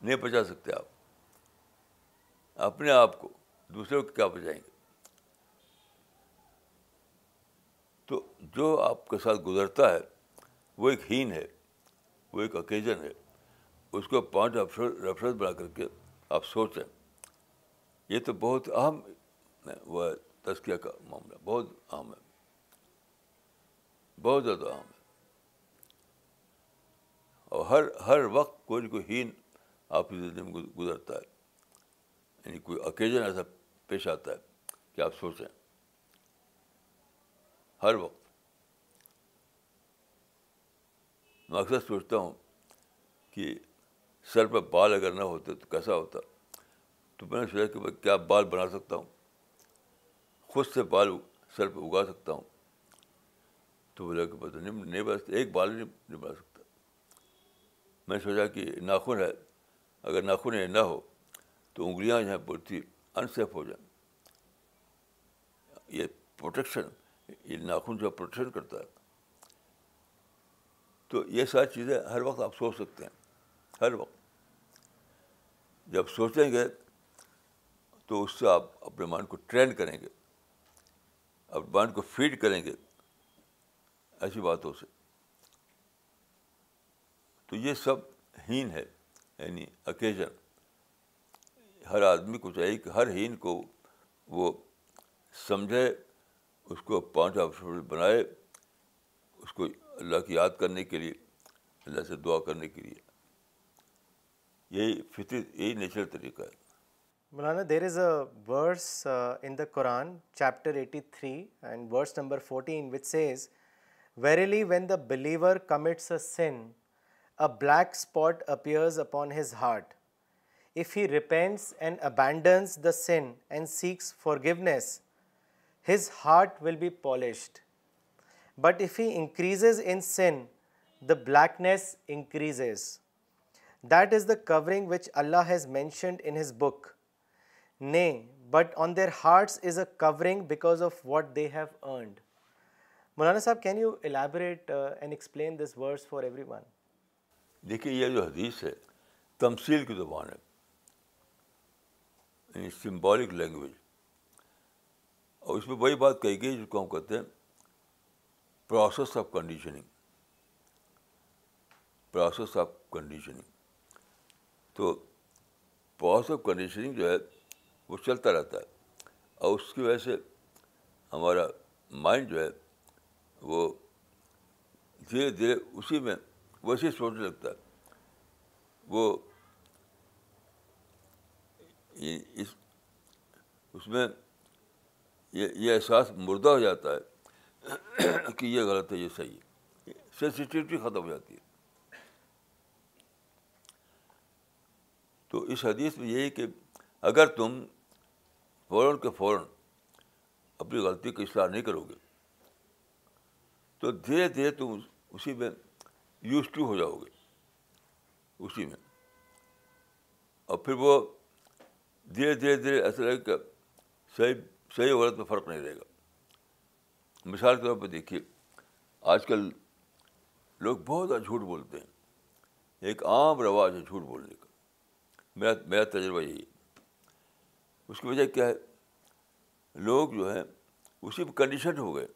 نہیں بچا سکتے آپ اپنے آپ کو دوسرے کو کیا بچائیں گے تو جو آپ کے ساتھ گزرتا ہے وہ ایک ہین ہے وہ ایک اوکیزن ہے اس کو پانچ ریفرنس بنا کر کے آپ سوچیں یہ تو بہت اہم وہ تذکیہ کا معاملہ بہت اہم ہے بہت زیادہ اہم ہے اور ہر ہر وقت کوئی نہ کوئی ہین آپ کی زندگی میں گزرتا ہے یعنی کوئی اوکیزن ایسا پیش آتا ہے کہ آپ سوچیں ہر وقت میں اکثر سوچتا ہوں کہ سر پہ بال اگر نہ ہوتے تو کیسا ہوتا تو میں نے سوچا کہ میں کیا بال بنا سکتا ہوں خود سے بال سر پہ اگا سکتا ہوں تو بولا کہ نہیں نہیں بنا ایک بال نہیں بنا سکتا میں نے سوچا کہ ناخن ہے اگر ناخن نہ ہو تو انگلیاں جو ہیں بہت ہی انسیف ہو جائیں یہ پروٹیکشن یہ ناخن جو ہے پروٹیکشن کرتا ہے تو یہ ساری چیزیں ہر وقت آپ سوچ سکتے ہیں ہر وقت جب سوچیں گے تو اس سے آپ اپنے مائنڈ کو ٹرین کریں گے اپنے مائنڈ کو فیڈ کریں گے ایسی باتوں سے تو یہ سب ہین ہے یعنی اکیجن ہر آدمی کو چاہیے کہ ہر ہین کو وہ سمجھے اس کو پوائنٹ آپ بنائے اس کو اللہ کی یاد کرنے کے لیے اللہ سے دعا کرنے کے لیے یہی یہی نیچرل طریقہ ہے Maulana there is a a a verse verse in the the the Quran chapter eighty three and and and number fourteen which says verily when believer commits black spot upon his his heart heart if he abandons seeks forgiveness will be polished but if he increases in sin the blackness increases that is the covering which Allah has mentioned in his book نے but on their hearts is a covering because of what they have earned Maulana Sahib can you elaborate and explain this words for every one دیکھیے یہ جو حدیث ہے تمثیل کی زبان ہے symbolic یعنی لینگویج اور اس میں وہی بات کہی گئی جس کو ہم کہتے ہیں process of conditioning process of conditioning تو پروسیس آف کنڈیشننگ جو ہے وہ چلتا رہتا ہے اور اس کی وجہ سے ہمارا مائنڈ جو ہے وہ دھیرے دھیرے اسی میں ویسے سوچنے لگتا ہے وہ اس میں یہ یہ احساس مردہ ہو جاتا ہے کہ یہ غلط ہے یہ صحیح ہے سینسیٹیوٹی ختم ہو جاتی ہے تو اس حدیث میں یہی کہ اگر تم فوراً کے فوراً اپنی غلطی کا اصلاح نہیں کرو گے تو دھیرے دھیرے تم اسی میں یوز ٹو ہو جاؤ گے اسی میں اور پھر وہ دھیرے دھیرے دھیرے ایسا لگے کہ صحیح صحیح غلط میں فرق نہیں رہے گا مثال کے طور پہ دیکھیے آج کل لوگ بہت زیادہ جھوٹ بولتے ہیں ایک عام رواج ہے جھوٹ بولنے کا میرا میرا تجربہ یہی ہے اس کی وجہ کیا ہے لوگ جو ہیں اسی پہ کنڈیشن ہو گئے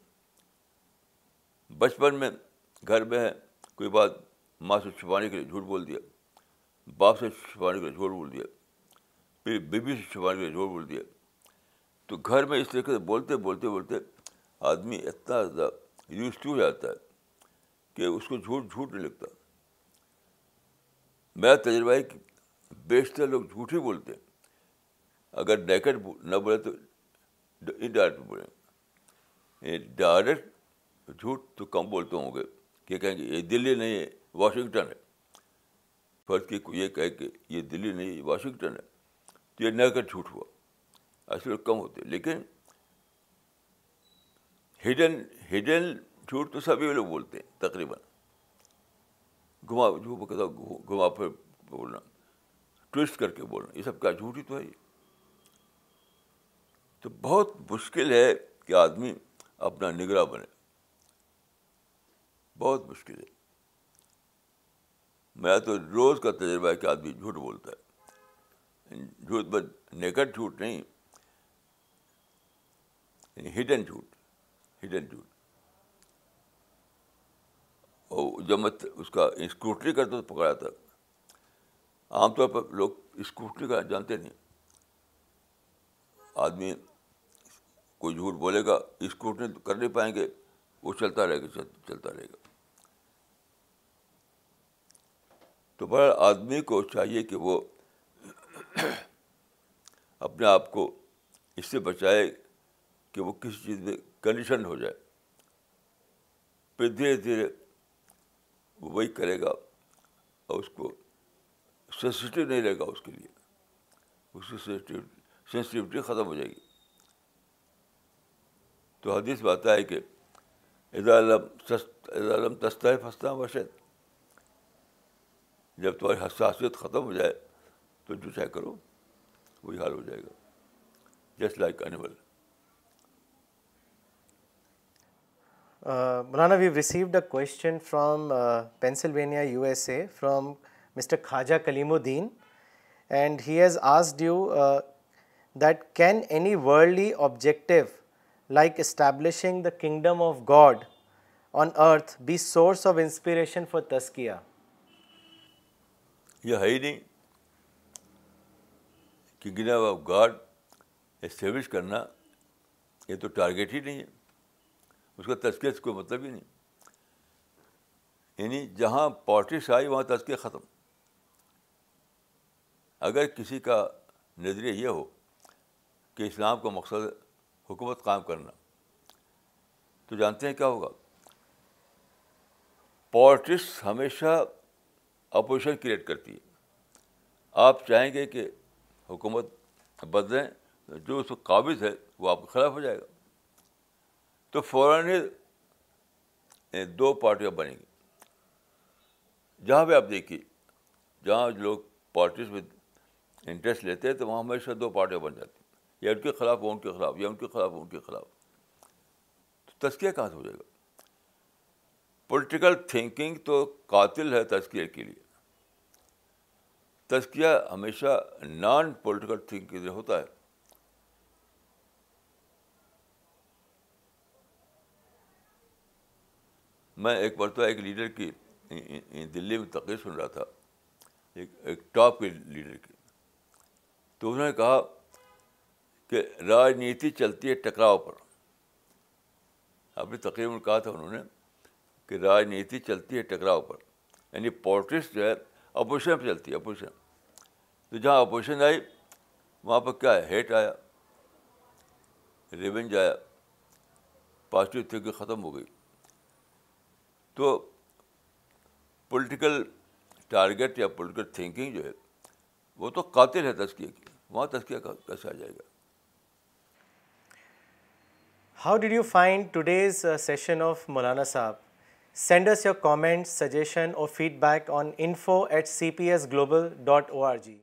بچپن میں گھر میں ہے کوئی بات ماں سے چھپانے کے لیے جھوٹ بول دیا باپ سے چھپانے کے لیے جھوٹ بول دیا پھر بیوی سے چھپانے کے لیے جھوٹ بول دیا تو گھر میں اس طریقے سے بولتے بولتے بولتے آدمی اتنا زیادہ یوز ہو جاتا ہے کہ اس کو جھوٹ جھوٹ نہیں لگتا میرا تجربہ ہے کہ بیشتر لوگ جھوٹ ہی بولتے ہیں اگر ڈائریکٹ نہ بولے تو انڈائریکٹ بولیں ڈائریکٹ جھوٹ تو کم بولتے ہوں گے کہ کہیں گے یہ دلی نہیں ہے واشنگٹن ہے فرض کی یہ کہے کہ یہ دلی نہیں ہے واشنگٹن ہے تو یہ نیکٹ جھوٹ ہوا اصل کم ہوتے لیکن ہڈن ہڈن جھوٹ تو سبھی لوگ بولتے ہیں تقریباً گھما جھوٹ گھما پھر بولنا ٹوسٹ کر کے بولنا یہ سب کیا جھوٹ ہی تو ہے یہ تو بہت مشکل ہے کہ آدمی اپنا نگراں بنے بہت مشکل ہے میں تو روز کا تجربہ ہے کہ آدمی جھوٹ بولتا ہے جھوٹ بس نیکٹ جھوٹ نہیں ہڈن یعنی جھوٹ ہڈن اینڈ اور جب میں اس کا اسکروٹنی کرتا تو پکڑا تھا عام طور پر لوگ اسکروٹری کا جانتے نہیں آدمی کوئی جھوٹ بولے گا اسکروٹنی تو کر نہیں پائیں گے وہ چلتا رہے گا چلتا رہے گا تو بڑا آدمی کو چاہیے کہ وہ اپنے آپ کو اس سے بچائے کہ وہ کسی چیز میں کنڈیشن ہو جائے پھر دھیرے دھیرے وہ وہی کرے گا اور اس کو سینسیٹیو نہیں رہے گا اس کے لیے اس کی سینسیٹیوٹی ختم ہو جائے گی تو حدیث بات ہے کہ عید الم تستا ہے پھنستا ہے جب تمہاری حساسیت ختم ہو جائے تو جو چاہے کرو وہی حال ہو جائے گا just like animal Maulana received a question from Pennsylvania U S A from mister Khwaja Kalimuddin and he has asked you that can any worldly objective like establishing the kingdom of God on earth be source of inspiration for تسکیہ یہ ہے ہی نہیں kingdom of God establish کرنا یہ تو target ہی نہیں ہے اس کا تذکیہ سے کوئی مطلب ہی نہیں یعنی جہاں پالٹکس آئی وہاں تذکیہ ختم اگر کسی کا نظریہ یہ ہو کہ اسلام کا مقصد حکومت قائم کرنا تو جانتے ہیں کیا ہوگا پالٹکس ہمیشہ اپوزیشن کریٹ کرتی ہے آپ چاہیں گے کہ حکومت بدلیں جو اس کو قابض ہے وہ آپ کے خلاف ہو جائے گا تو فوراً ہی دو پارٹیاں بنیں گی جہاں بھی آپ دیکھیے جہاں لوگ پارٹیز میں انٹرسٹ لیتے ہیں تو وہاں ہمیشہ دو پارٹیاں بن جاتی ہیں یا ان کے خلاف وہ ان کے خلاف یا ان کے خلاف ان کے خلاف تو تذکیہ کہاں سے ہو جائے گا پولیٹیکل تھینکنگ تو قاتل ہے تذکیہ کے لیے تذکیہ ہمیشہ نان پولیٹیکل تھنکنگ ہوتا ہے میں ایک مرتبہ ایک لیڈر کی دلی میں تقریر سن رہا تھا ایک ایک ٹاپ کے لیڈر کی تو انہوں نے کہا کہ راجنیتی چلتی ہے ٹکراؤ پر اپنی تقریب کہا تھا انہوں نے کہ راجنیتی چلتی ہے ٹکراؤ پر یعنی پالیٹکس جو ہے اپوزیشن پہ چلتی ہے اپوزیشن تو جہاں اپوزیشن آئی وہاں پر کیا ہے ہیٹ آیا ریونج آیا پازیٹیو تھنکنگ ختم ہو گئی تو پولیٹیکل ٹارگیٹ یا پولیٹیکل تھنکنگ جو ہے وہ تو قاتل ہے تذکیہ کی وہاں کیسے آ جائے گا how did you find today's session of Maulana Sahib sends your comment suggestion or feedback on info at C P S global dot O R G